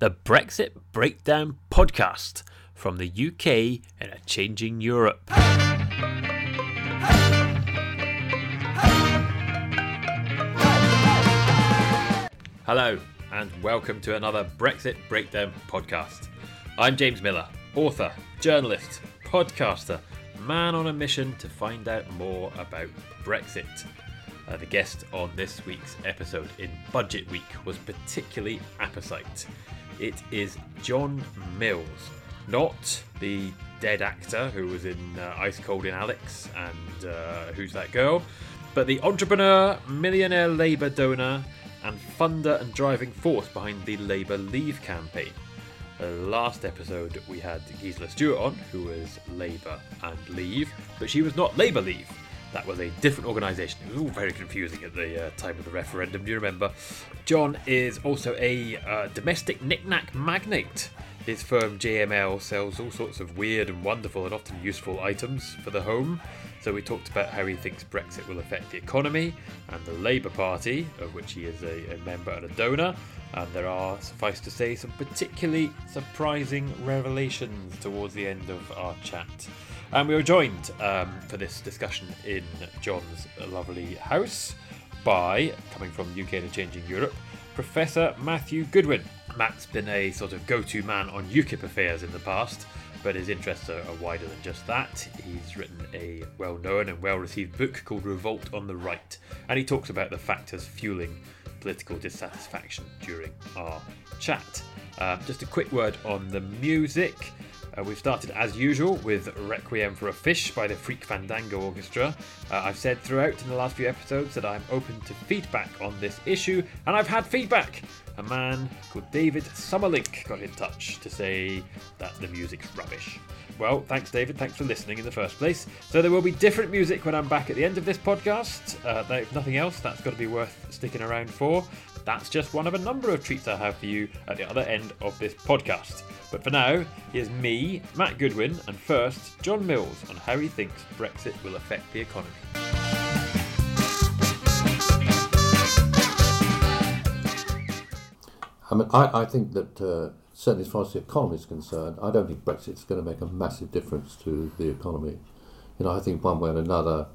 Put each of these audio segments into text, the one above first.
the Brexit Breakdown podcast from the UK in a changing Europe. Hello, and welcome to another Brexit Breakdown podcast. I'm James Miller, author, journalist, podcaster, man on a mission to find out more about Brexit. Uh, the guest on this week's episode in Budget Week was particularly apposite. It is John Mills, not the dead actor who was in uh, Ice Cold in Alex and uh, Who's That Girl, but the entrepreneur, millionaire Labour donor, and funder and driving force behind the Labour Leave campaign. Uh, last episode we had Gisela Stuart on, who was Labour and Leave, but she was not Labour Leave. That was a different organisation. It was all very confusing at the uh, time of the referendum, do you remember? John is also a uh, domestic knick-knack magnate. His firm JML sells all sorts of weird and wonderful and often useful items for the home. So we talked about how he thinks Brexit will affect the economy and the Labour Party, of which he is a, a member and a donor. And there are, suffice to say, some particularly surprising revelations towards the end of our chat. And we were joined um, for this discussion in John's lovely house by, coming from UK to Changing Europe, Professor Matthew Goodwin. Matt's been a sort of go to man on UKIP affairs in the past, but his interests are, are wider than just that. He's written a well known and well received book called Revolt on the Right, and he talks about the factors fueling political dissatisfaction during our chat. Um, just a quick word on the music. Uh, we've started as usual with Requiem for a Fish by the Freak Fandango Orchestra. Uh, I've said throughout in the last few episodes that I'm open to feedback on this issue, and I've had feedback. A man called David Summerlink got in touch to say that the music's rubbish. Well, thanks, David. Thanks for listening in the first place. So there will be different music when I'm back at the end of this podcast. Uh, if nothing else, that's got to be worth sticking around for. That's just one of a number of treats I have for you at the other end of this podcast. But for now, here's me, Matt Goodwin, and first, John Mills on how he thinks Brexit will affect the economy. I mean, I, I think that uh, certainly as far as the economy is concerned, I don't think Brexit's going to make a massive difference to the economy. You know, I think one way or another,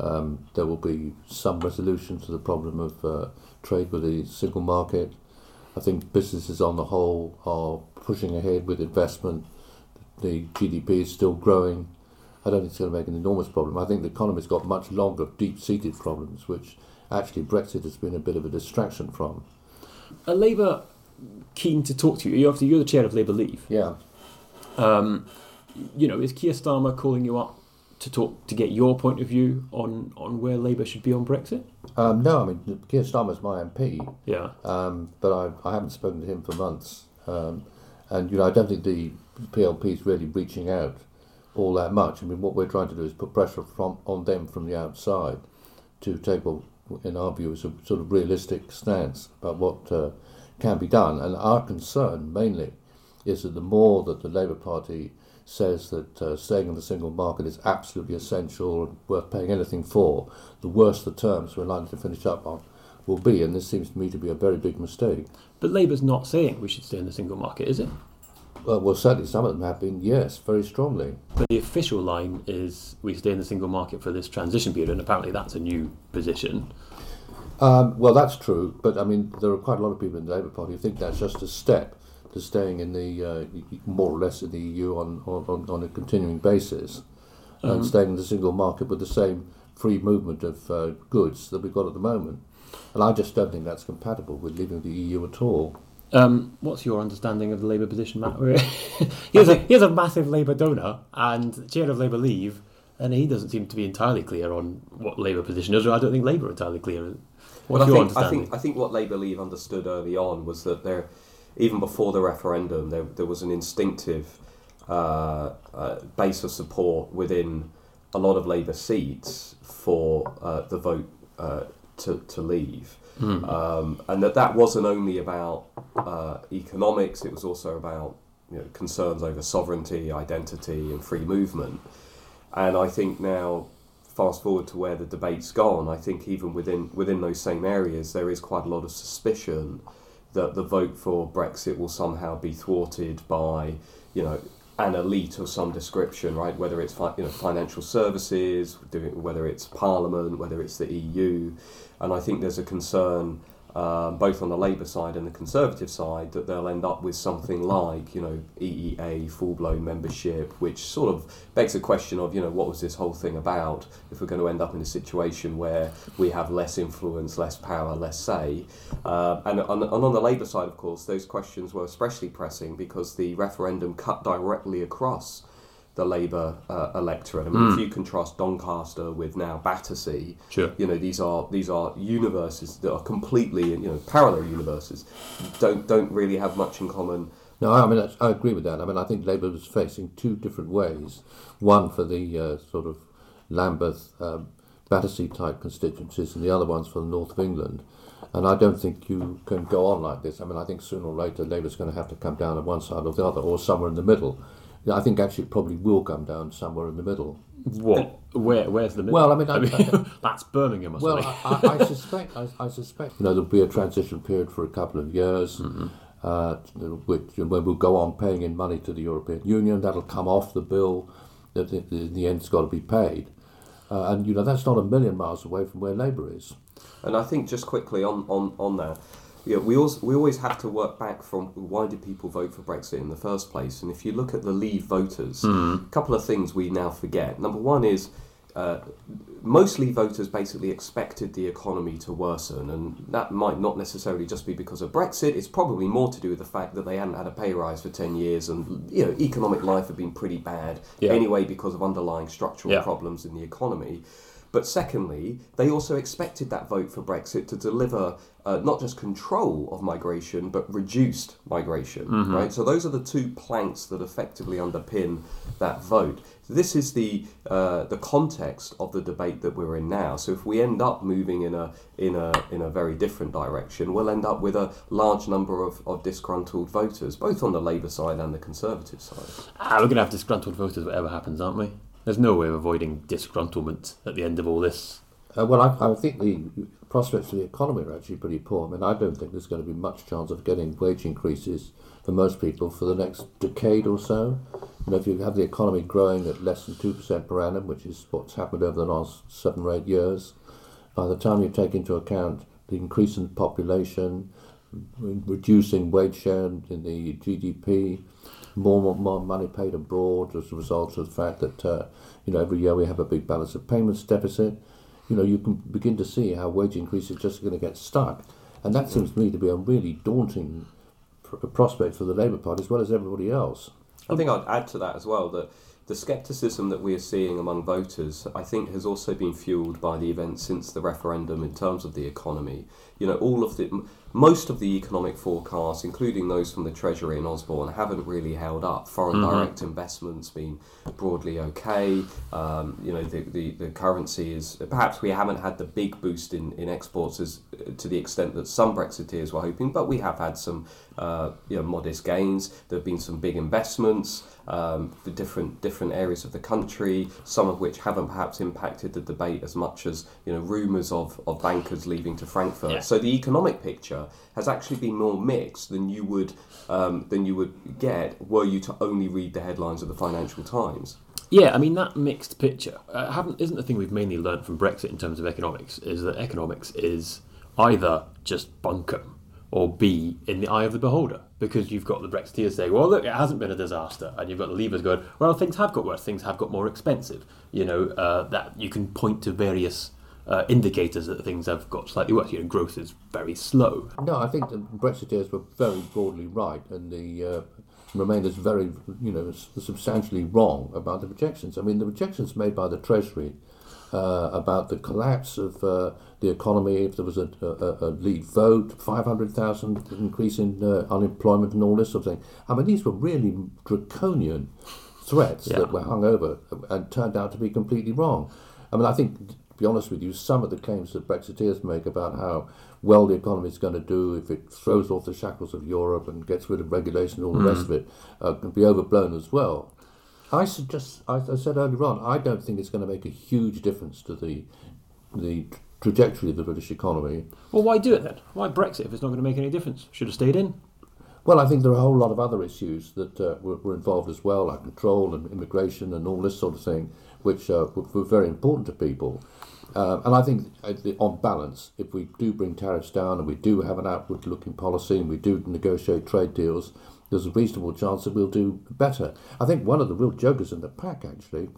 um, there will be some resolution to the problem of uh, trade with the single market. I think businesses on the whole are pushing ahead with investment. The GDP is still growing. I don't think it's going to make an enormous problem. I think the economy's got much longer, deep-seated problems, which actually Brexit has been a bit of a distraction from. Are Labour keen to talk to you? You're, you're the chair of Labour Leave. Yeah. Um, you know, is Keir Starmer calling you up to talk to get your point of view on, on where Labour should be on Brexit? Um, no, I mean Keir Starmer's my MP. Yeah. Um, but I, I haven't spoken to him for months, um, and you know I don't think the PLP is really reaching out all that much. I mean, what we're trying to do is put pressure from on them from the outside to take what, in our view, is a sort of realistic stance about what uh, can be done. And our concern mainly is that the more that the Labour Party says that uh, staying in the single market is absolutely essential and worth paying anything for, the worse the terms we're likely to finish up on will be. And this seems to me to be a very big mistake. But Labour's not saying we should stay in the single market, is it? Well, well, certainly some of them have been, yes, very strongly. But the official line is we stay in the single market for this transition period, and apparently that's a new position. Um, well, that's true, but I mean, there are quite a lot of people in the Labour Party who think that's just a step to staying in the uh, more or less in the EU on, on, on a continuing basis Um, and staying in the single market with the same free movement of uh, goods that we've got at the moment. And I just don't think that's compatible with leaving the EU at all. Um, what's your understanding of the Labour position, Matt? here's, a, here's a massive Labour donor and chair of Labour Leave, and he doesn't seem to be entirely clear on what Labour position is, or I don't think Labour are entirely clear. What's Well, I your think, I think I think what Labour Leave understood early on was that there, even before the referendum, there there was an instinctive uh, uh, base of support within a lot of Labour seats for uh, the vote uh, to to leave, Hmm. um, and that that wasn't only about uh, economics; it was also about you know, concerns over sovereignty, identity, and free movement. And I think now, fast forward to where the debate's gone, I think even within within those same areas, there is quite a lot of suspicion that the vote for Brexit will somehow be thwarted by, you know, an elite of some description, right? Whether it's fi- you know financial services, whether it's Parliament, whether it's the EU, and I think there's a concern um, both on the Labour side and the Conservative side that they'll end up with something like you know EEA full blown membership, which sort of begs the question of you know what was this whole thing about? If we're going to end up in a situation where we have less influence, less power, less say, uh, and, on, and on the Labour side, of course, those questions were especially pressing because the referendum cut directly across the Labour uh, electorate. I mean, if you contrast Doncaster with now Battersea, Sure. you know these are these are universes that are completely you know parallel universes, don't don't really have much in common. No, I mean that's- I agree with that. I mean I think Labour was facing two different ways. One for the uh, sort of Lambeth, um, Battersea type constituencies, and the other ones for the north of England. And I don't think you can go on like this. I mean I think sooner or later Labour's going to have to come down on one side or the other, or somewhere in the middle. Yeah, I think actually it probably will come down somewhere in the middle. What? Where? Where's the middle? Well, I mean, I- that's Birmingham Well. I, I, I suspect, I, I suspect, you know, there'll be a transition period for a couple of years, uh, which when we'll go on paying in money to the European Union. That'll come off the bill. That in in the end, it's got to be paid, uh, and you know that's not a million miles away from where Labour is. And I think just quickly on on on that. Yeah, we always, we always have to work back from why did people vote for Brexit in the first place? And if you look at the Leave voters, a couple of things we now forget. Number one is uh, most Leave voters basically expected the economy to worsen, and that might not necessarily just be because of Brexit. It's probably more to do with the fact that they hadn't had a pay rise for ten years, and you know economic life had been pretty bad Yeah. anyway because of underlying structural Yeah. problems in the economy. But secondly, they also expected that vote for Brexit to deliver uh, not just control of migration, but reduced migration. Right. So those are the two planks that effectively underpin that vote. This is the uh, the context of the debate that we're in now. So if we end up moving in a in a in a very different direction, we'll end up with a large number of, of disgruntled voters, both on the Labour side and the Conservative side. Ah, we're going to have disgruntled voters whatever happens, aren't we? There's no way of avoiding disgruntlement at the end of all this. Uh, well, I, I think the prospects for the economy are actually pretty poor. I mean, I don't think there's going to be much chance of getting wage increases for most people for the next decade or so. You know, if you have the economy growing at less than 2% per annum, which is what's happened over the last seven or eight years, by the time you take into account the increase in population, reducing wage share in the GDP, more, more, money paid abroad as a result of the fact that uh, you know every year we have a big balance of payments deficit. You know you can begin to see how wage increase is just going to get stuck, and that seems to me to be a really daunting pr- prospect for the Labour Party as well as everybody else. I think I'd add to that as well that the scepticism that we are seeing among voters, I think, has also been fueled by the events since the referendum in terms of the economy. You know, all of the most of the economic forecasts, including those from the Treasury and Osborne, haven't really held up. Foreign direct investment's been broadly okay. Um, you know, the, the, the currency is perhaps we haven't had the big boost in, in exports as to the extent that some Brexiteers were hoping, but we have had some uh, you know modest gains. There have been some big investments um, for different different areas of the country, some of which haven't perhaps impacted the debate as much as you know rumours of, of bankers leaving to Frankfurt. Yeah. So the economic picture has actually been more mixed than you would um, than you would get were you to only read the headlines of the Financial Times. Yeah, I mean that mixed picture uh, isn't the thing we've mainly learnt from Brexit in terms of economics is that economics is either just bunkum or B in the eye of the beholder because you've got the Brexiteers saying, well, look, it hasn't been a disaster, and you've got the Leavers going, well, things have got worse, things have got more expensive. You know uh, that you can point to various uh, indicators that things have got slightly worse. You know, growth is very slow. No, I think the Brexiteers were very broadly right, and the uh, Remainers very, you know, substantially wrong about the projections. I mean, the projections made by the Treasury uh, about the collapse of uh, the economy if there was a, a, a lead vote, 500,000 increase in uh, unemployment and all this sort of thing. I mean, these were really draconian threats Yeah. that were hung over and turned out to be completely wrong. I mean, I think, to be honest with you, some of the claims that Brexiteers make about how well the economy is going to do if it throws off the shackles of Europe and gets rid of regulation and all the rest of it uh, can be overblown as well. I suggest, I, I said earlier on, I don't think it's going to make a huge difference to the the trajectory of the British economy. Well, why do it then? Why Brexit if it's not going to make any difference? Should have stayed in. Well, I think there are a whole lot of other issues that uh, were, were involved as well, like control and immigration and all this sort of thing, which uh, were, were very important to people. Uh, and I think, uh, on balance, if we do bring tariffs down and we do have an outward looking policy and we do negotiate trade deals, there's a reasonable chance that we'll do better. I think one of the real jokers in the pack, actually,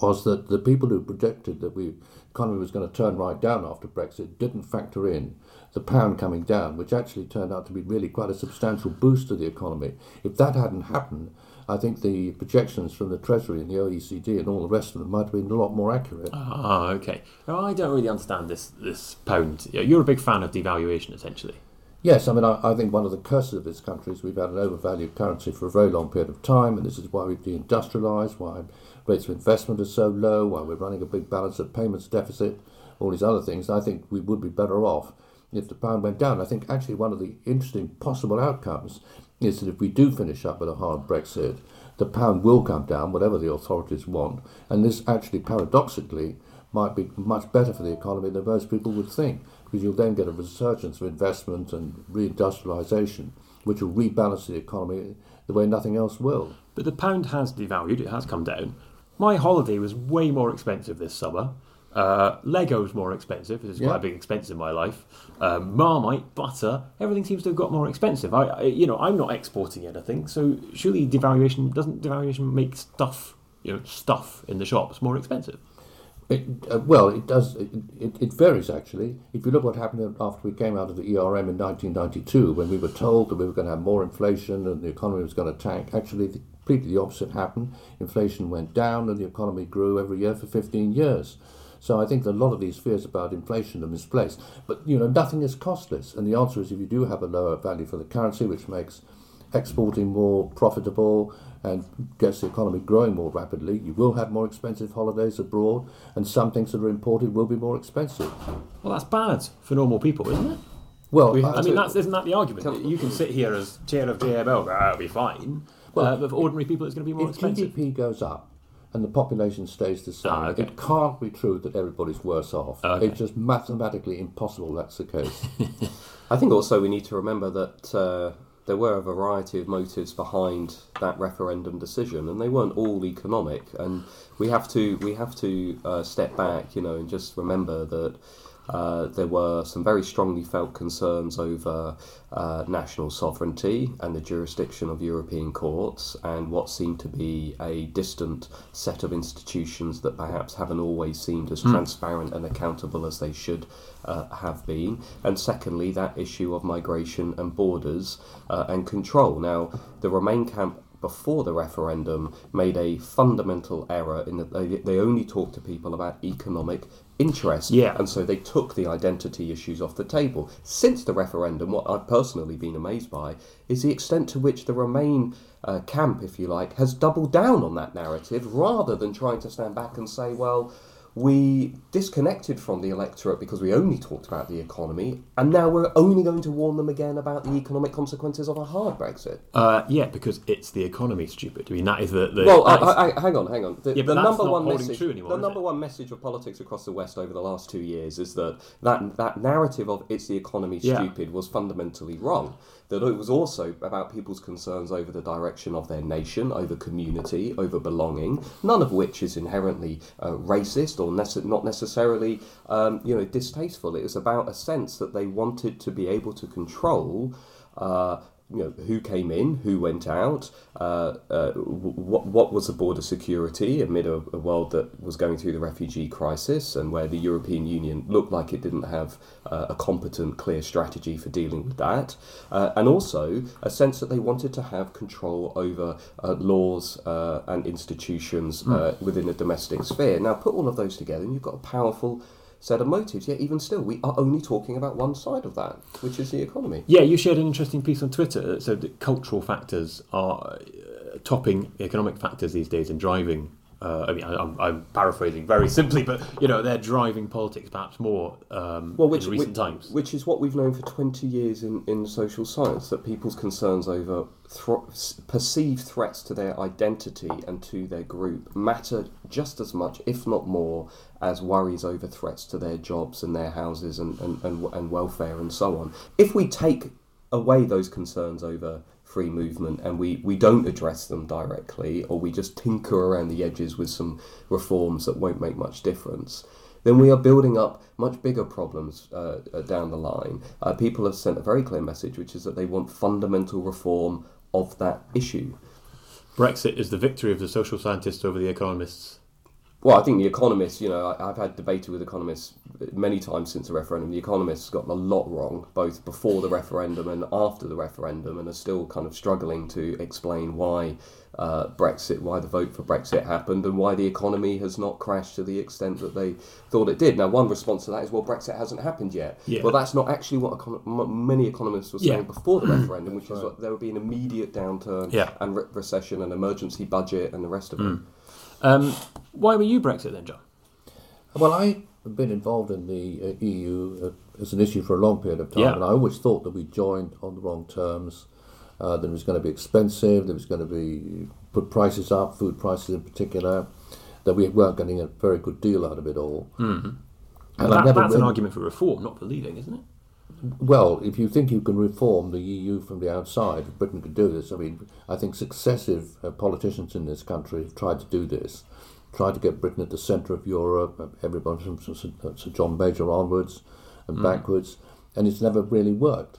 was that the people who projected that the economy was going to turn right down after Brexit didn't factor in the pound coming down, which actually turned out to be really quite a substantial boost to the economy. If that hadn't happened, I think the projections from the Treasury and the OECD and all the rest of them might have been a lot more accurate. Ah, okay. Now, I don't really understand this this pound. You're a big fan of devaluation, essentially. Yes, I mean, I, I think one of the curses of this country is we've had an overvalued currency for a very long period of time, and this is why we've deindustrialised, why rates of investment are so low, why we're running a big balance of payments deficit, all these other things. I think we would be better off if the pound went down. I think actually one of the interesting possible outcomes is that if we do finish up with a hard Brexit, the pound will come down, whatever the authorities want, and this actually paradoxically might be much better for the economy than most people would think, because you'll then get a resurgence of investment and reindustrialisation, which will rebalance the economy the way nothing else will. But the pound has devalued, it has come down. My holiday was way more expensive this summer. Uh, Lego's more expensive. This is Yeah. quite a big expense in my life. Um, Marmite, butter, everything seems to have got more expensive. I, I, you know, I'm not exporting anything, so surely devaluation doesn't devaluation make stuff, you know, stuff in the shops more expensive? It, uh, well, it does. It, it, it varies actually. If you look what happened after we came out of the ERM in 1992, when we were told that we were going to have more inflation and the economy was going to tank, actually the, completely the opposite happened. Inflation went down and the economy grew every year for 15 years. So I think a lot of these fears about inflation are misplaced. But you know, nothing is costless, and the answer is if you do have a lower value for the currency, which makes exporting more profitable and gets the economy growing more rapidly, you will have more expensive holidays abroad, and some things that are imported will be more expensive. Well, that's bad for normal people, isn't it? Well, We- I- I mean, that's isn't that the argument? You can sit here as chair of JML, go, "Ah, it'll be fine. uh, but for ordinary people, it's going to be more if expensive. GDP goes up and the population stays the same, Ah, okay. it can't be true that everybody's worse off. Okay. It's just mathematically impossible that's the case. I think also we need to remember that uh, there were a variety of motives behind that referendum decision, and they weren't all economic. And we have to we have to uh, step back, you know, and just remember that. Uh, there were some very strongly felt concerns over uh, national sovereignty and the jurisdiction of European courts, and what seemed to be a distant set of institutions that perhaps haven't always seemed as transparent and accountable as they should uh, have been. And secondly, that issue of migration and borders uh, and control. Now, the Remain camp before the referendum made a fundamental error in that they, they only talked to people about economic interest. Yeah. And so they took the identity issues off the table. Since the referendum, what I've personally been amazed by is the extent to which the Remain uh, camp, if you like, has doubled down on that narrative rather than trying to stand back and say, well, we disconnected from the electorate because we only talked about the economy, and now we're only going to warn them again about the economic consequences of a hard Brexit. Uh, yeah, because it's the economy, stupid. I mean, that is the. the Well, that is- I, I, hang on, hang on. The, Yeah, but the that's number not one message, true anymore, the number it? one message of politics across the West over the last two years is that that, that narrative of it's the economy Yeah. stupid was fundamentally wrong. That it was also about people's concerns over the direction of their nation, over community, over belonging. None of which is inherently uh, racist or nece- not necessarily, um, you know, distasteful. It was about a sense that they wanted to be able to control. Uh, you know, who came in, who went out, uh, uh, what, what was the border security amid a, a world that was going through the refugee crisis and where the European Union looked like it didn't have uh, a competent, clear strategy for dealing with that. Uh, and also a sense that they wanted to have control over uh, laws uh, and institutions uh, within a domestic sphere. Now, put all of those together and you've got a powerful set of motives, yet even still, we are only talking about one side of that, which is the economy. Yeah, you shared an interesting piece on Twitter that said that cultural factors are uh, topping economic factors these days and driving Uh, I mean, I, I'm, I'm paraphrasing very simply, but you know, they're driving politics perhaps more um, Well, which, in recent which, times. which is what we've known for 20 years in, in social science that people's concerns over thro- perceived threats to their identity and to their group matter just as much, if not more, as worries over threats to their jobs and their houses and, and, and, and welfare and so on. If we take away those concerns over free movement and we, we don't address them directly or we just tinker around the edges with some reforms that won't make much difference, then we are building up much bigger problems uh, uh, down the line. Uh, people have sent a very clear message, which is that they want fundamental reform of that issue. Brexit is the victory of the social scientists over the economists. Well, I think the economists, you know, I've had debated with economists many times since the referendum. The economists got a lot wrong, both before the referendum and after the referendum, and are still kind of struggling to explain why uh, Brexit, why the vote for Brexit happened, and why the economy has not crashed to the extent that they thought it did. Now, one response to that is, well, Brexit hasn't happened yet. Yeah. Well, that's not actually what econ- many economists were saying Yeah. before the referendum, which is that there would be an immediate downturn Yeah. and re- recession and emergency budget and the rest of it. Um, why were you Brexit then, John? Well, I've been involved in the uh, EU uh, as an issue for a long period of time, Yeah. and I always thought that we joined on the wrong terms. Uh, that it was going to be expensive. That it was going to be put prices up, food prices in particular. That we weren't getting a very good deal out of it all. Mm-hmm. And I That- never that's an argument for reform, not for leaving, isn't it? Well, if you think you can reform the EU from the outside, if Britain could do this. I mean, I think successive uh, politicians in this country have tried to do this, tried to get Britain at the centre of Europe, uh, everybody from Sir Sir John Major onwards and backwards, and it's never really worked.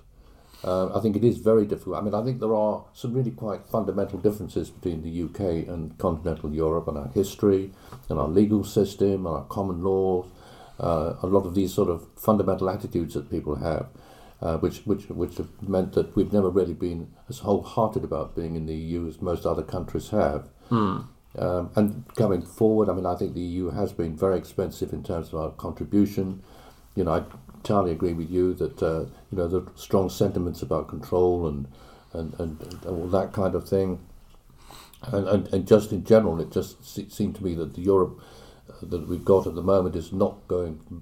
Uh, I think it is very difficult. I mean, I think there are some really quite fundamental differences between the UK and continental Europe and our history and our legal system and our common laws. Uh, a lot of these sort of fundamental attitudes that people have, uh, which, which, which have meant that we've never really been as wholehearted about being in the EU as most other countries have. Um, and going forward, I mean, I think the EU has been very expensive in terms of our contribution. You know, I entirely agree with you that uh, you know the strong sentiments about control and and, and, and all that kind of thing. And, and, and just in general, it just se- seemed to me that the Europe that we've got at the moment is not going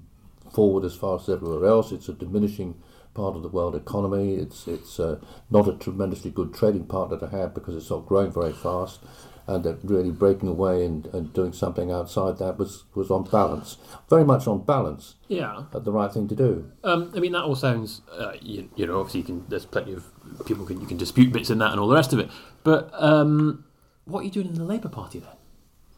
forward as fast as everywhere else. It's a diminishing part of the world economy. It's it's uh, not a tremendously good trading partner to have because it's not growing very fast. And that really breaking away and, and doing something outside that was, was on balance, very much on balance, Yeah. uh, the right thing to do. Um, I mean, that all sounds, uh, you, you know, obviously you can, there's plenty of people can, you can dispute bits in that and all the rest of it. But um, what are you doing in the Labour Party then?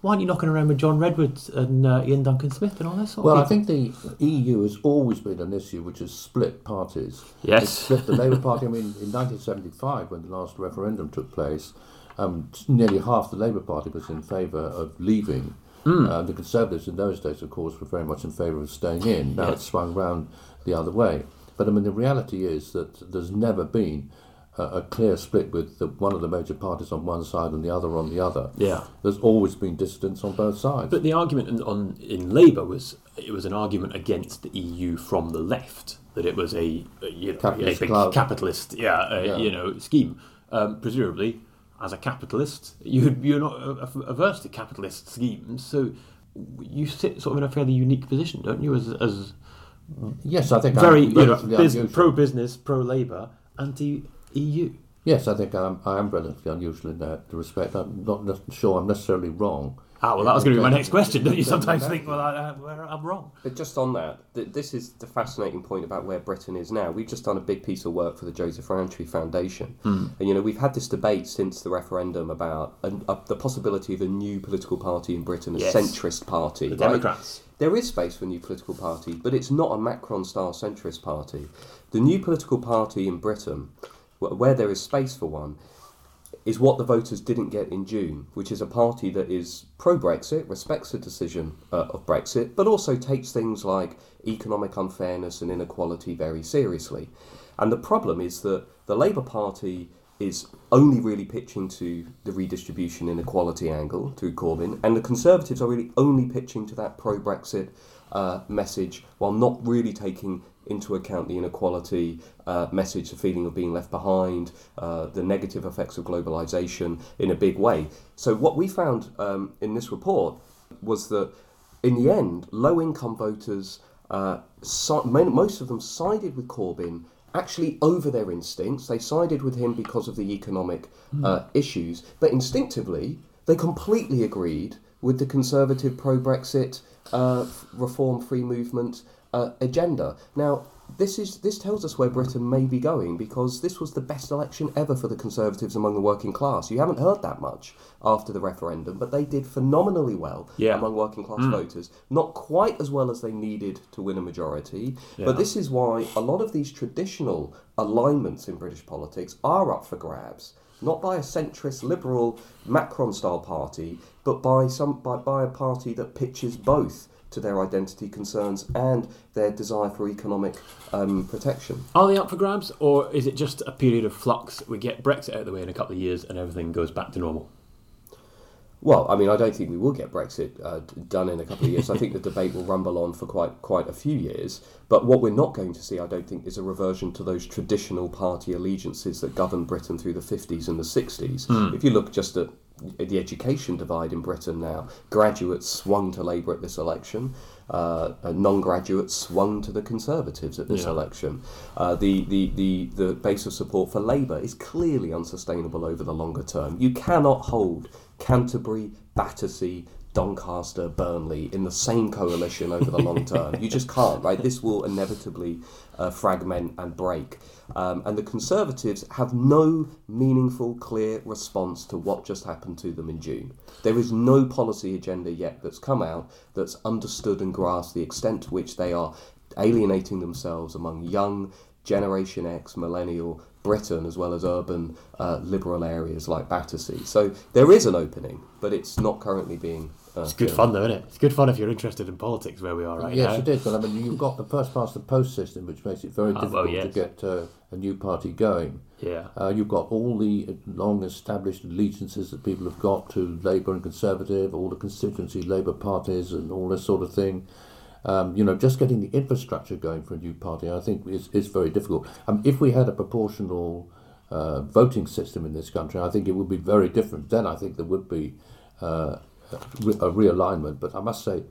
Why aren't you knocking around with John Redwood and uh, Iain Duncan Smith and all that sort Well, of I think the EU has always been an issue which has split parties. Yes. It split the Labour Party. I mean, in 1975, when the last referendum took place, um, nearly half the Labour Party was in favour of leaving. Uh, the Conservatives in those days, of course, were very much in favour of staying in. Now it's swung round the other way. But I mean, the reality is that there's never been a, a clear split with the, one of the major parties on one side and the other on the other. Yeah. There's always been dissidents on both sides. But the argument in, on in Labour was it was an argument against the EU from the left that it was a, a, you know, Capitalist a big capitalist yeah, a, Yeah. you know scheme. Um, presumably, as a capitalist, you you're not averse to capitalist schemes, so you sit sort of in a fairly unique position, don't you? As as yes, I think very I'm you know bus- pro business, pro Labour, anti EU. Yes, I think I'm, I am relatively unusual in that respect. I'm not ne- sure I'm necessarily wrong. Ah, well, that was going to be my next question. Don't you sometimes think, well, I, I, where I'm wrong? But just on that, th- this is the fascinating point about where Britain is now. We've just done a big piece of work for the Joseph Rowntree Foundation, and you know we've had this debate since the referendum about a, a, the possibility of a new political party in Britain, a Yes. centrist party. The right? Democrats. There is space for a new political party, but it's not a Macron-style centrist party. The new political party in Britain, wh- where there is space for one, is what the voters didn't get in June, which is a party that is pro Brexit, respects the decision uh, of Brexit, but also takes things like economic unfairness and inequality very seriously. And the problem is that the Labour Party is only really pitching to the redistribution inequality angle through Corbyn, and the Conservatives are really only pitching to that pro Brexit uh, message while not really taking into account the inequality uh, message, the feeling of being left behind, uh, the negative effects of globalization in a big way. So, what we found um, in this report was that in the end, low income voters, uh, si- most of them sided with Corbyn actually over their instincts. They sided with him because of the economic uh, issues, but instinctively, they completely agreed with the conservative pro Brexit uh, reform free movement uh, agenda. Now, this is this tells us where Britain may be going because this was the best election ever for the Conservatives among the working class. You haven't heard that much after the referendum, but they did phenomenally well Yeah. among working class voters. Not quite as well as they needed to win a majority, but this is why a lot of these traditional alignments in British politics are up for grabs. Not by a centrist liberal Macron style party, but by some by, by a party that pitches both to their identity concerns and their desire for economic um, protection. Are they up for grabs, or is it just a period of flux? We get Brexit out of the way in a couple of years, and everything goes back to normal. Well, I mean, I don't think we will get Brexit uh, done in a couple of years. I think the debate will rumble on for quite quite a few years. But what we're not going to see, I don't think, is a reversion to those traditional party allegiances that governed Britain through the 50s and the 60s. If you look just at the education divide in Britain now, graduates swung to Labour at this election. Uh, non-graduates swung to the Conservatives at this Yeah. election. Uh, the, the, the, the base of support for Labour is clearly unsustainable over the longer term. You cannot hold Canterbury, Battersea, Doncaster, Burnley in the same coalition over the long term. You just can't, right? This will inevitably uh, fragment and break. Um, and the Conservatives have no meaningful, clear response to what just happened to them in June. There is no policy agenda yet that's come out that's understood and grasped the extent to which they are alienating themselves among young Generation X, millennial Britain, as well as urban uh, liberal areas like Battersea. So there is an opening, but it's not currently being. Uh, It's good fun, though, isn't it? It's good fun if you're interested in politics, where we are right yes, now. it is. But I mean, you've got the first past the post system, which makes it very Ah, difficult well, yes. to get uh, a new party going. Yeah. Uh, you've got all the long established allegiances that people have got to Labour and Conservative, all the constituency Labour parties, and all this sort of thing. Um, you know, just getting the infrastructure going for a new party, I think, is, is very difficult. Um, if we had a proportional uh, voting system in this country, I think it would be very different. Then I think there would be uh, a re- a realignment. But I must say,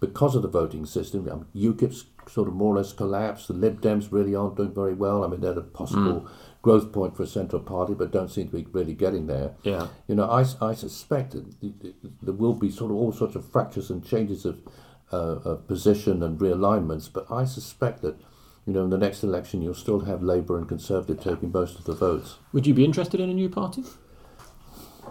because of the voting system, um, UKIP's sort of more or less collapsed. The Lib Dems really aren't doing very well. I mean, they're a possible growth point for a central party, but don't seem to be really getting there. Yeah. You know, I, I suspect that the- the- there will be sort of all sorts of fractures and changes of, uh, of position and realignments, but I suspect that, you know, in the next election you'll still have Labour and Conservative taking most of the votes. Would you be interested in a new party?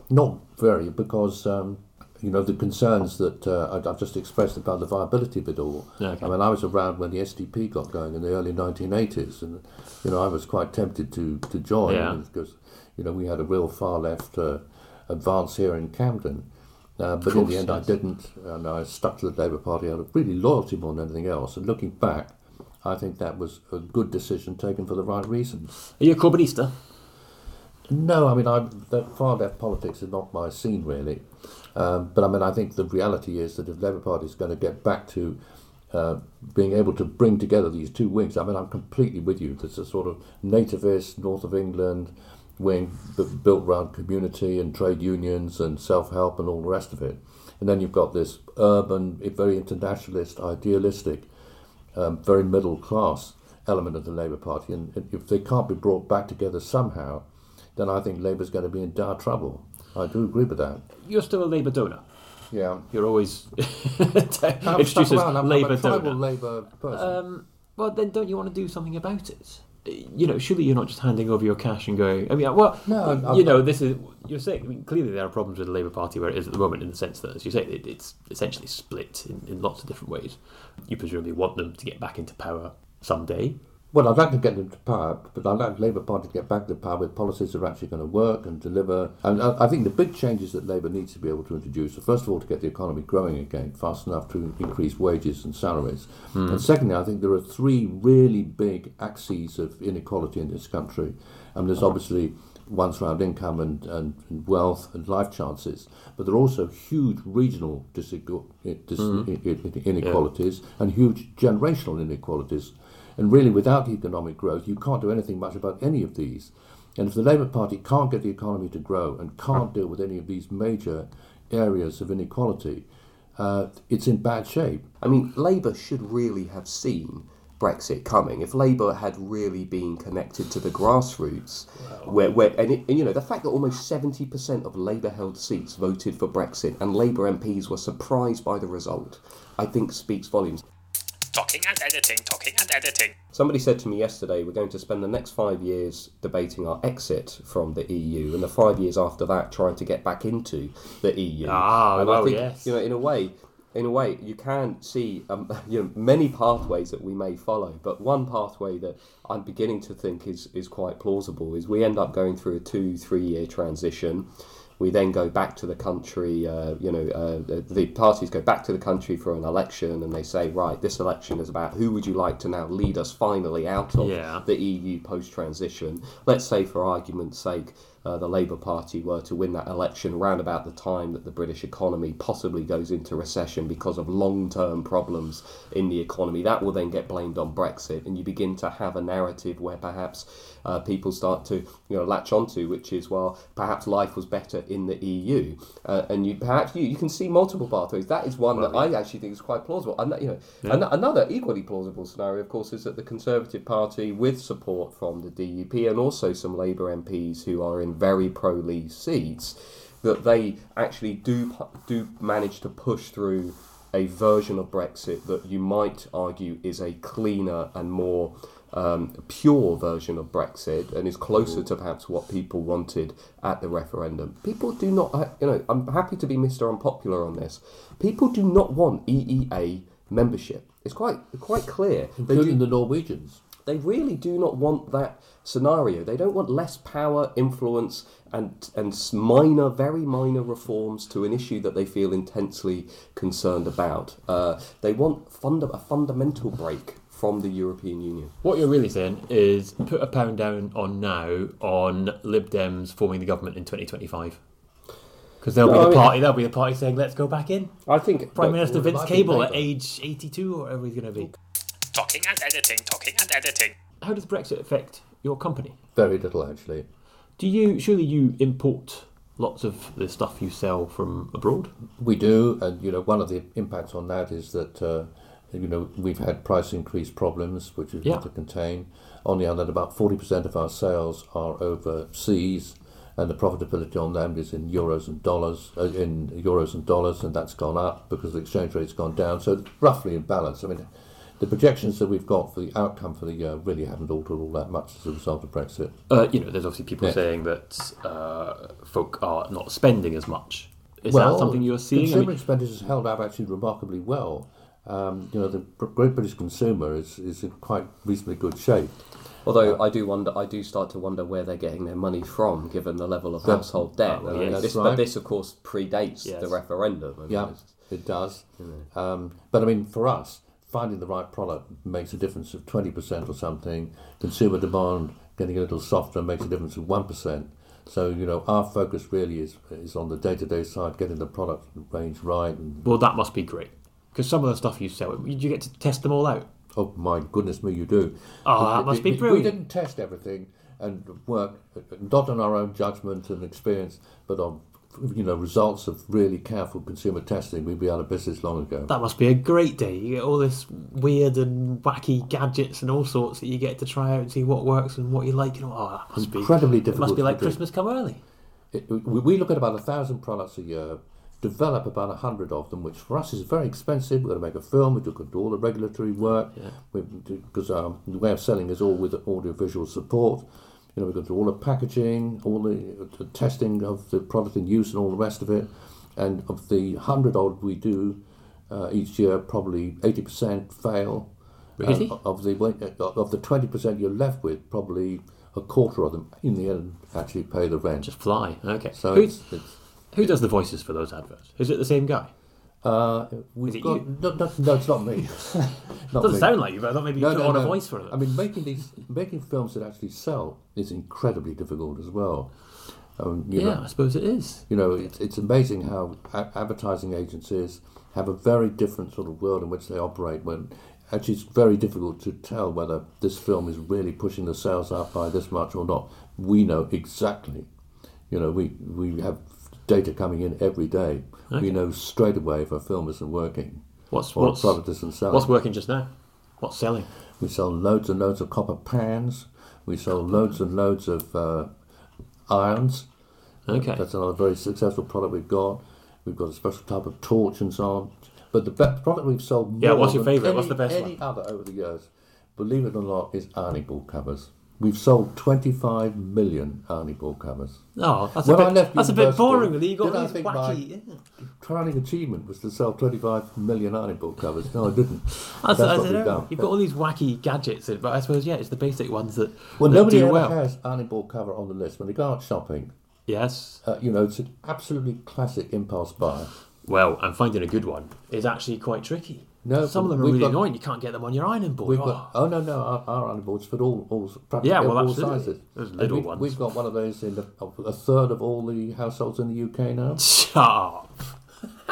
Not very, because um, you know the concerns that uh, I've just expressed about the viability of it all. Okay. I mean, I was around when the SDP got going in the early 1980s, and you know I was quite tempted to to join Yeah. because you know we had a real far left uh, advance here in Camden. Uh, but in the end, I didn't, and I stuck to the Labour Party out of really loyalty more than anything else. And looking back, I think that was a good decision taken for the right reasons. Are you a Corbynista? No, I mean, I the far left politics is not my scene really. Um, but I mean, I think the reality is that if Labour Party is going to get back to uh, being able to bring together these two wings, I mean, I'm completely with you. There's a sort of nativist north of England wing built around community and trade unions and self-help and all the rest of it, and then you've got this urban, very internationalist, idealistic, um, very middle class element of the Labour Party, and if they can't be brought back together somehow, then I think Labour's going to be in dire trouble. I do agree with that. You're still a Labour donor. Yeah. You're always introduced as Labour donor. Labour person. Um, well, then don't you want to do something about it? You know, surely you're not just handing over your cash and going. I mean, uh, well, No, I'm- you I'm- know, this is you're saying. I mean, clearly there are problems with the Labour Party where it is at the moment, in the sense that, as you say, it, it's essentially split in, in lots of different ways. You presumably want them to get back into power someday. Well, I'd like to get them to power, but I'd like Labour Party to get back to power with policies that are actually going to work and deliver. And I, I think the big changes that Labour needs to be able to introduce are, first of all, to get the economy growing again fast enough to increase wages and salaries. Hmm. And secondly, I think there are three really big axes of inequality in this country. And there's obviously ones around income and, and, and wealth and life chances, but there are also huge regional disequ- eh, dis- hmm. i- i- inequalities and huge generational inequalities And really, without economic growth, you can't do anything much about any of these. And if the Labour Party can't get the economy to grow and can't deal with any of these major areas of inequality, uh, it's in bad shape. I mean, Labour should really have seen Brexit coming. If Labour had really been connected to the grassroots, where, where and, it, and you know the fact that almost seventy percent of Labour-held seats voted for Brexit and Labour MPs were surprised by the result, I think speaks volumes. Talking and editing, talking and editing. Somebody said to me yesterday, we're going to spend the next five years debating our exit from the EU, and the five years after that, trying to get back into the EU. Ah, and well, I think, yes. you know, in a way, in a way, you can see um, you know many pathways that we may follow, but one pathway that I'm beginning to think is is quite plausible is we end up going through a two three year transition. We then go back to the country. Uh, you know, uh, the parties go back to the country for an election, and they say, right, this election is about who would you like to now lead us finally out of Yeah. the EU post transition. Let's say, for argument's sake, uh, the Labour Party were to win that election around about the time that the British economy possibly goes into recession because of long term problems in the economy. That will then get blamed on Brexit, and you begin to have a narrative where perhaps uh, people start to you know latch onto, which is well, perhaps life was better in the EU, uh, and you perhaps you, you can see multiple pathways. That is one that I actually think is quite plausible. And you know, an- another equally plausible scenario, of course, is that the Conservative Party, with support from the DUP and also some Labour MPs who are in very pro-Leave seats, that they actually do do manage to push through a version of Brexit that you might argue is a cleaner and more um, pure version of Brexit and is closer to perhaps what people wanted at the referendum. People do not, uh, you know, I'm happy to be Mr. Unpopular on this. People do not want EEA membership. It's quite quite clear. Including do, the Norwegians. they really do not want that scenario. They don't want less power, influence, and and minor, very minor reforms to an issue that they feel intensely concerned about. Uh, they want funda- a fundamental break from the European Union. What you're really saying is put a pound down on now on Lib Dems forming the government in 2025. Because they'll No, be I the mean- party. They'll be the party saying, "Let's go back in." I think Prime Minister Vince Cable at age 82 or whatever he's going to be. Talking and editing, talking and editing. How does Brexit affect your company? Very little, actually. Do you surely you import lots of the stuff you sell from abroad? We do, and you know, one of the impacts on that is that uh, you know we've had price increase problems, which we've Yeah. had to contain. On the other hand, about forty percent of our sales are overseas, and the profitability on them is in euros and dollars, uh, in euros and dollars, and that's gone up because the exchange rate's gone down. So it's roughly in balance. I mean, the projections that we've got for the outcome for the year really haven't altered all that much as a result of Brexit. Uh, you know, there's obviously people Yeah. saying that uh, folk are not spending as much. Is that something you're seeing? I Consumer mean, expenditure has held up actually remarkably well. Um, you know, the Great British consumer is, is in quite reasonably good shape. Although I do wonder, I do start to wonder where they're getting their money from, given the level of That- household debt. Oh, I yes. this, That's But this, of course, predates Yes. the referendum. I mean, Yeah, it's- it does. Um, but I mean, for us, finding the right product makes a difference of 20% or something. Consumer demand getting a little softer makes a difference of 1%. So, you know, our focus really is, is on the day to day side, getting the product range right. And, well, that must be great. Because some of the stuff you sell, you get to test them all out. oh, my goodness me, you do. Oh, that must be brilliant. We didn't test everything and work not on our own judgment and experience, but on you know results of really careful consumer testing. We'd be out of business long ago. That must be a great day. You get all this weird and wacky gadgets and all sorts that you get to try out and see what works and what you like. And oh, that must be Incredibly difficult. It must be like. Christmas come early. It, we, we look at about a thousand products a year, develop about a hundred of them, which for us is very expensive. We've got to make a film, we've got to do all the regulatory work, because um, the way of selling is all with audiovisual support. You know, we've got to do all the packaging, all the, the testing of the product in use, and all the rest of it. And of the hundred odd we do uh, each year, probably eighty percent fail. Really? And of the of the twenty percent you're left with, probably a quarter of them in the end actually pay the rent. Just fly. Okay. So who, it's, it's who does the voices for those adverts? Is it the same guy? uh, we've it got you? no, no, no, it's not me. not Doesn't me. sound like you, but I thought maybe you No, put no, on a voice for it. I mean, making these making films that actually sell is incredibly difficult as well. Um, you yeah, know, I suppose it is. you know, it's, it's amazing how a- advertising agencies have a very different sort of world in which they operate when actually it's very difficult to tell whether this film is really pushing the sales up by this much or not. We know exactly. You know, we we have data coming in every day. Okay. We know straight away if a film isn't working What's or what's, product isn't selling. what's working just now? What's selling? We sell loads and loads of copper pans. We sell loads and loads of uh, irons. Okay. That's another very successful product we've got. We've got a special type of torch and so on. But the best product we've sold more Yeah, what's your favourite? What's the best any one? other over the years, believe it or not, is Arnie ball covers. We've sold 25 million Arnie ball covers. Oh, that's When a I bit, left that's a bit boring. Really, you got I these think wacky. my- yeah. Crowning achievement was to sell 25 million Arnie ball covers. No, I didn't. I, That's I what we've done. You've got all these wacky gadgets, in, but I suppose yeah, it's the basic ones that, Well, that nobody do ever well. has Arnie ball cover on the list. When they go out shopping, Yes. uh, you know, it's an absolutely classic impulse buy. Well, and finding a good one is actually quite tricky. No, some of them are really got- annoying. You can't get them on your ironing board. We've Oh. got oh no no our, our Arnie boards fit all all practically Yeah, well, all absolutely. sizes. And little we've, ones. We've got one of those in the, a third of all the households in the UK now. Shut up.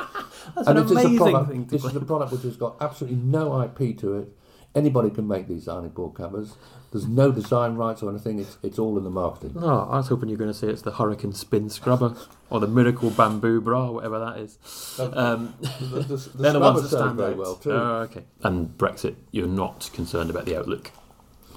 That's and an it is a amazing product. thing This is a product which has got absolutely no IP to it. Anybody can make these Arnie board covers. There's no design rights or anything. It's it's all in the marketing. No, I was hoping you were going to say it's the Hurricane Spin Scrubber or the Miracle Bamboo Bra, whatever that is. Um, The, the, the they're the ones that stand very out. well too. Oh, okay. And Brexit, you're not concerned about the outlook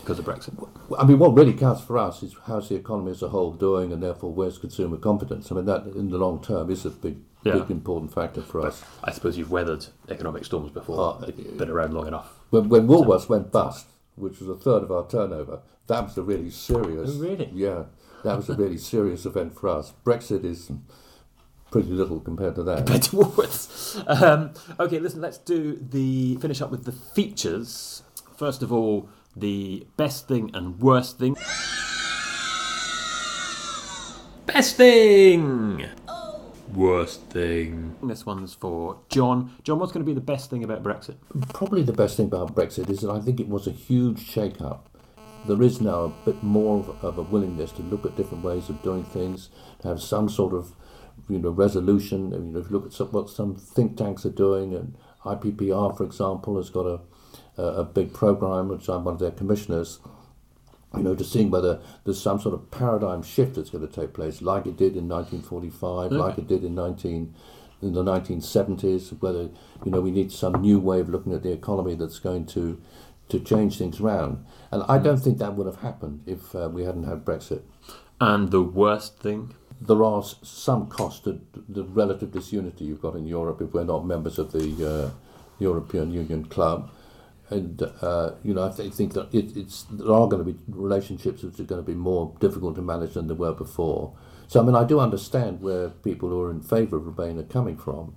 because of Brexit. I mean, what really counts for us is how's the economy as a whole doing, and therefore where's consumer confidence. I mean, that in the long term is a big, Yeah. big important factor for us. I suppose you've weathered economic storms before. Oh, You've been around long enough. When, when Woolworths went bust, which was a third of our turnover, that was a really serious. Oh, really? Yeah, that was a really serious event for us. Brexit is pretty little compared to that. compared to Woolworths. Um, okay, listen, let's do the finish up with the features. First of all, the best thing and worst thing. Best thing! Worst thing. This one's for John. John, what's going to be the best thing about Brexit? Probably the best thing about Brexit is that I think it was a huge shake-up. There is now a bit more of, of a willingness to look at different ways of doing things, to have some sort of, you know, resolution. I mean, if you look at some, what some think tanks are doing, and IPPR, for example, has got a a, a big program, which I'm one of their commissioners. You know, to seeing whether there's some sort of paradigm shift that's going to take place, like it did in 1945, like it did in 19 in the 1970s. Whether you know we need some new way of looking at the economy that's going to to change things around. And I don't think that would have happened if uh, we hadn't had Brexit. And the worst thing? There are some cost to the relative disunity you've got in Europe if we're not members of the uh, European Union club. And uh, you know, I th- think that it, it's there are going to be relationships which are going to be more difficult to manage than they were before. So I mean, I do understand where people who are in favour of Remain are coming from.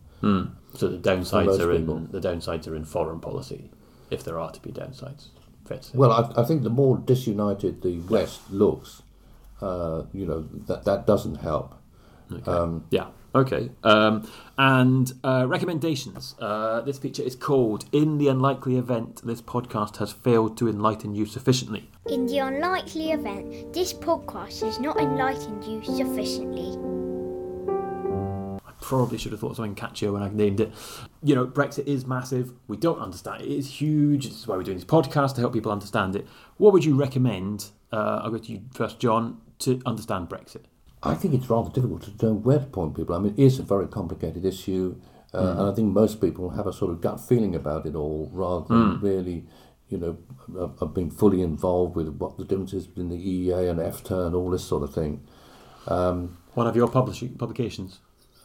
So the downsides are people. in the downsides are in foreign policy, if there are to be downsides. Fair to say. Well, I, I think the more disunited the West looks, uh, you know, that that doesn't help. Um, Yeah. Okay. Um, and uh, recommendations. Uh, this feature is called "In the Unlikely Event This Podcast Has Failed to Enlighten You Sufficiently." In the unlikely event this podcast has not enlightened you sufficiently. I probably should have thought something catchier when I named it. You know, Brexit is massive. We don't understand it. It is huge. This is why we're doing this podcast to help people understand it. What would you recommend? Uh, I'll go to you first, John, to understand Brexit. I think it's rather difficult to know where to point people. I mean, it is a very complicated issue, uh, and I think most people have a sort of gut feeling about it all, rather than really, you know, have, been fully involved with what the difference is between the EEA and EFTA and all this sort of thing. One of your publishing publications.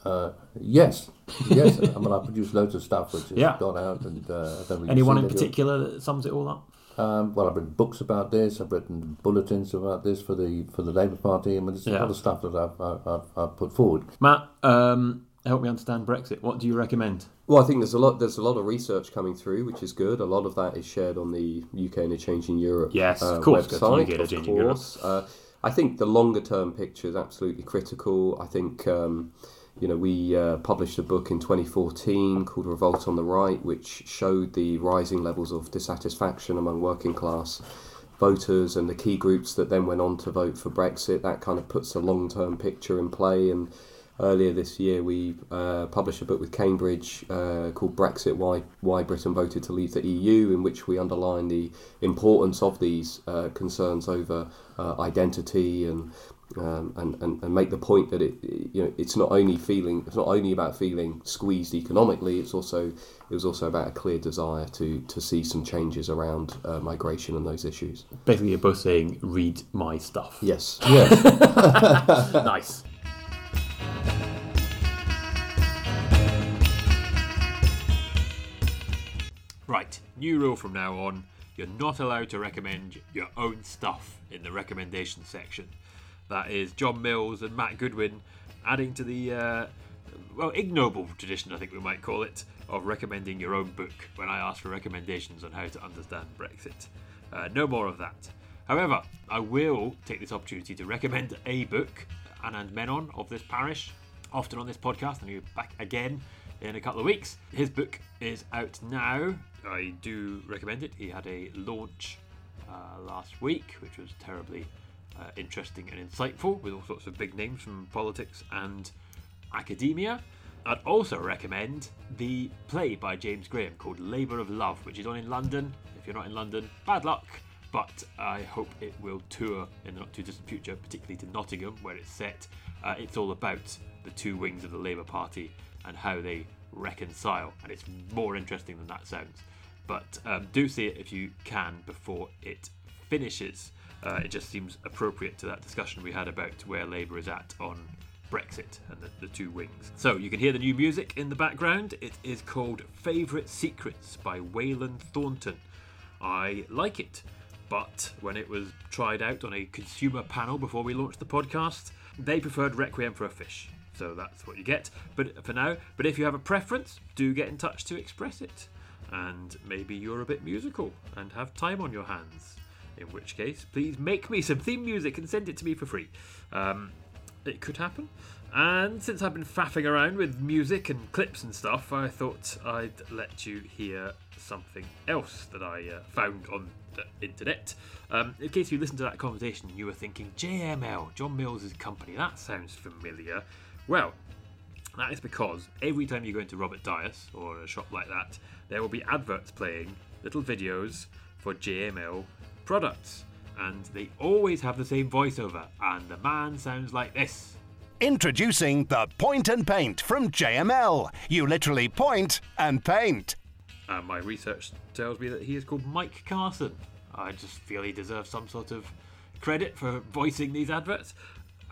Uh, yes, yes. I mean, I produce loads of stuff which has Yeah. gone out, and uh, I don't really Anyone in particular that sums it all up? Um, well, I've written books about this. I've written bulletins about this for the for the Labour Party. I mean, there's a lot of stuff that I've, I've, I've, I've put forward. Matt, um, help me understand Brexit. What do you recommend? Well, I think there's a lot. There's a lot of research coming through, which is good. A lot of that is shared on the UK in a Changing Europe Yes, uh, of course, website. UK of course. Uh, I think the longer term picture is absolutely critical. I think um, you know we uh, published a book in 2014 called Revolt on the Right, which showed the rising levels of dissatisfaction among working class voters and the key groups that then went on to vote for Brexit. That kind of puts a long term picture in play and earlier this year, we uh, published a book with Cambridge uh, called Brexit Why, Why Britain Voted to Leave the EU, in which we underline the importance of these uh, concerns over uh, identity and, um, and, and, and make the point that it, you know, it's not only feeling it's not only about feeling squeezed economically, it's also it was also about a clear desire to, to see some changes around uh, migration and those issues. Basically, you're both saying, read my stuff. Yes. Yeah. nice. Right, new rule from now on you're not allowed to recommend your own stuff in the recommendation section. That is John Mills and Matt Goodwin adding to the, uh, well, ignoble tradition, I think we might call it, of recommending your own book when I ask for recommendations on how to understand Brexit. Uh, no more of that. However, I will take this opportunity to recommend a book, Anand Menon of this parish, often on this podcast, and he'll be back again in a couple of weeks. His book is out now. I do recommend it. He had a launch uh, last week, which was terribly uh, interesting and insightful, with all sorts of big names from politics and academia. I'd also recommend the play by James Graham called Labour of Love, which is on in London. If you're not in London, bad luck, but I hope it will tour in the not too distant future, particularly to Nottingham, where it's set. Uh, it's all about the two wings of the Labour Party and how they reconcile, and it's more interesting than that sounds. But um, do see it if you can before it finishes. Uh, it just seems appropriate to that discussion we had about where Labour is at on Brexit and the, the two wings. So you can hear the new music in the background. It is called Favourite Secrets by Wayland Thornton. I like it, but when it was tried out on a consumer panel before we launched the podcast, they preferred Requiem for a Fish. So that's what you get. But for now, but if you have a preference, do get in touch to express it. And maybe you're a bit musical and have time on your hands. In which case, please make me some theme music and send it to me for free. Um, it could happen. And since I've been faffing around with music and clips and stuff, I thought I'd let you hear something else that I uh, found on the internet. Um, in case you listened to that conversation, you were thinking JML, John Mills' company. That sounds familiar. Well, that is because every time you go into Robert Dyas or a shop like that, there will be adverts playing, little videos for JML products. And they always have the same voiceover, and the man sounds like this. Introducing the Point and Paint from JML. You literally point and paint. And my research tells me that he is called Mike Carson. I just feel he deserves some sort of credit for voicing these adverts.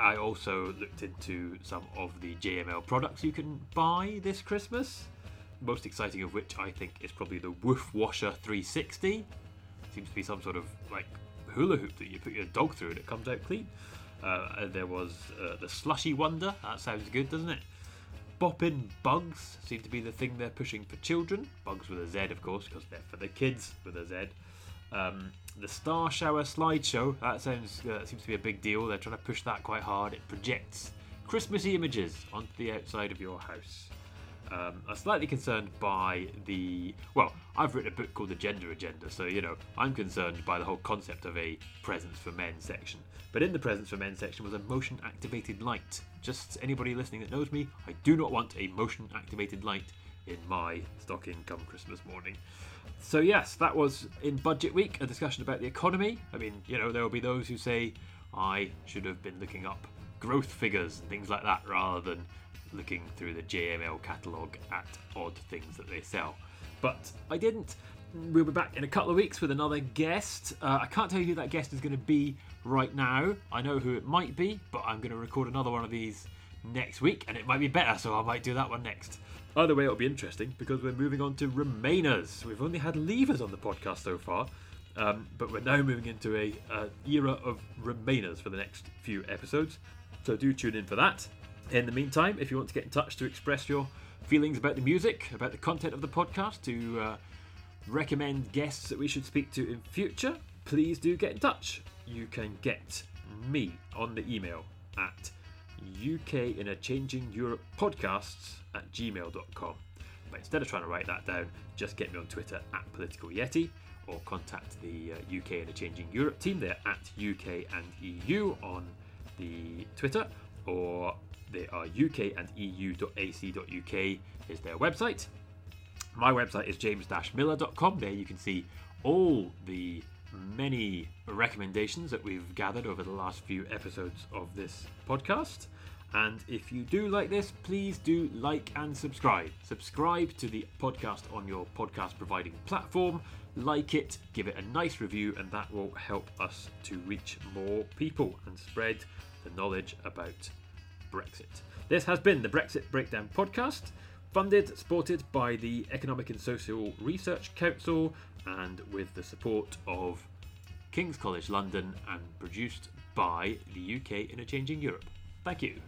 I also looked into some of the JML products you can buy this Christmas. Most exciting of which I think is probably the Woof Washer 360. Seems to be some sort of like hula hoop that you put your dog through and it comes out clean. Uh, there was uh, the Slushy Wonder. That sounds good, doesn't it? Bopping Bugs seem to be the thing they're pushing for children. Bugs with a Z, of course, because they're for the kids with a Z. Um, the Star Shower slideshow. That sounds uh, seems to be a big deal. They're trying to push that quite hard. It projects Christmassy images onto the outside of your house. Um, I'm slightly concerned by the. Well, I've written a book called The Gender Agenda, so you know I'm concerned by the whole concept of a presence for men section. But in the presence for men section was a motion activated light. Just anybody listening that knows me, I do not want a motion activated light in my stocking come Christmas morning. So yes, that was in budget week a discussion about the economy. I mean, you know, there will be those who say I should have been looking up growth figures and things like that rather than looking through the JML catalogue at odd things that they sell. But I didn't. We'll be back in a couple of weeks with another guest. Uh, I can't tell you who that guest is going to be right now. I know who it might be, but I'm going to record another one of these next week, and it might be better, so I might do that one next. Either way, it'll be interesting because we're moving on to Remainers. We've only had Leavers on the podcast so far, um, but we're now moving into a uh, era of Remainers for the next few episodes. So do tune in for that. In the meantime, if you want to get in touch to express your feelings about the music, about the content of the podcast, to uh, recommend guests that we should speak to in future, please do get in touch. You can get me on the email at UK in a Changing Europe podcasts at gmail.com. But instead of trying to write that down, just get me on Twitter at Political Yeti or contact the UK in a Changing Europe team. They're at UK and EU on the Twitter or They are uk and eu.ac.uk is their website. My website is james-miller.com. There you can see all the many recommendations that we've gathered over the last few episodes of this podcast. And if you do like this, please do like and subscribe. Subscribe to the podcast on your podcast providing platform, like it, give it a nice review, and that will help us to reach more people and spread the knowledge about Brexit. This has been the Brexit Breakdown podcast, funded, supported by the Economic and Social Research Council, and with the support of King's College London, and produced by the UK in a Changing Europe. Thank you.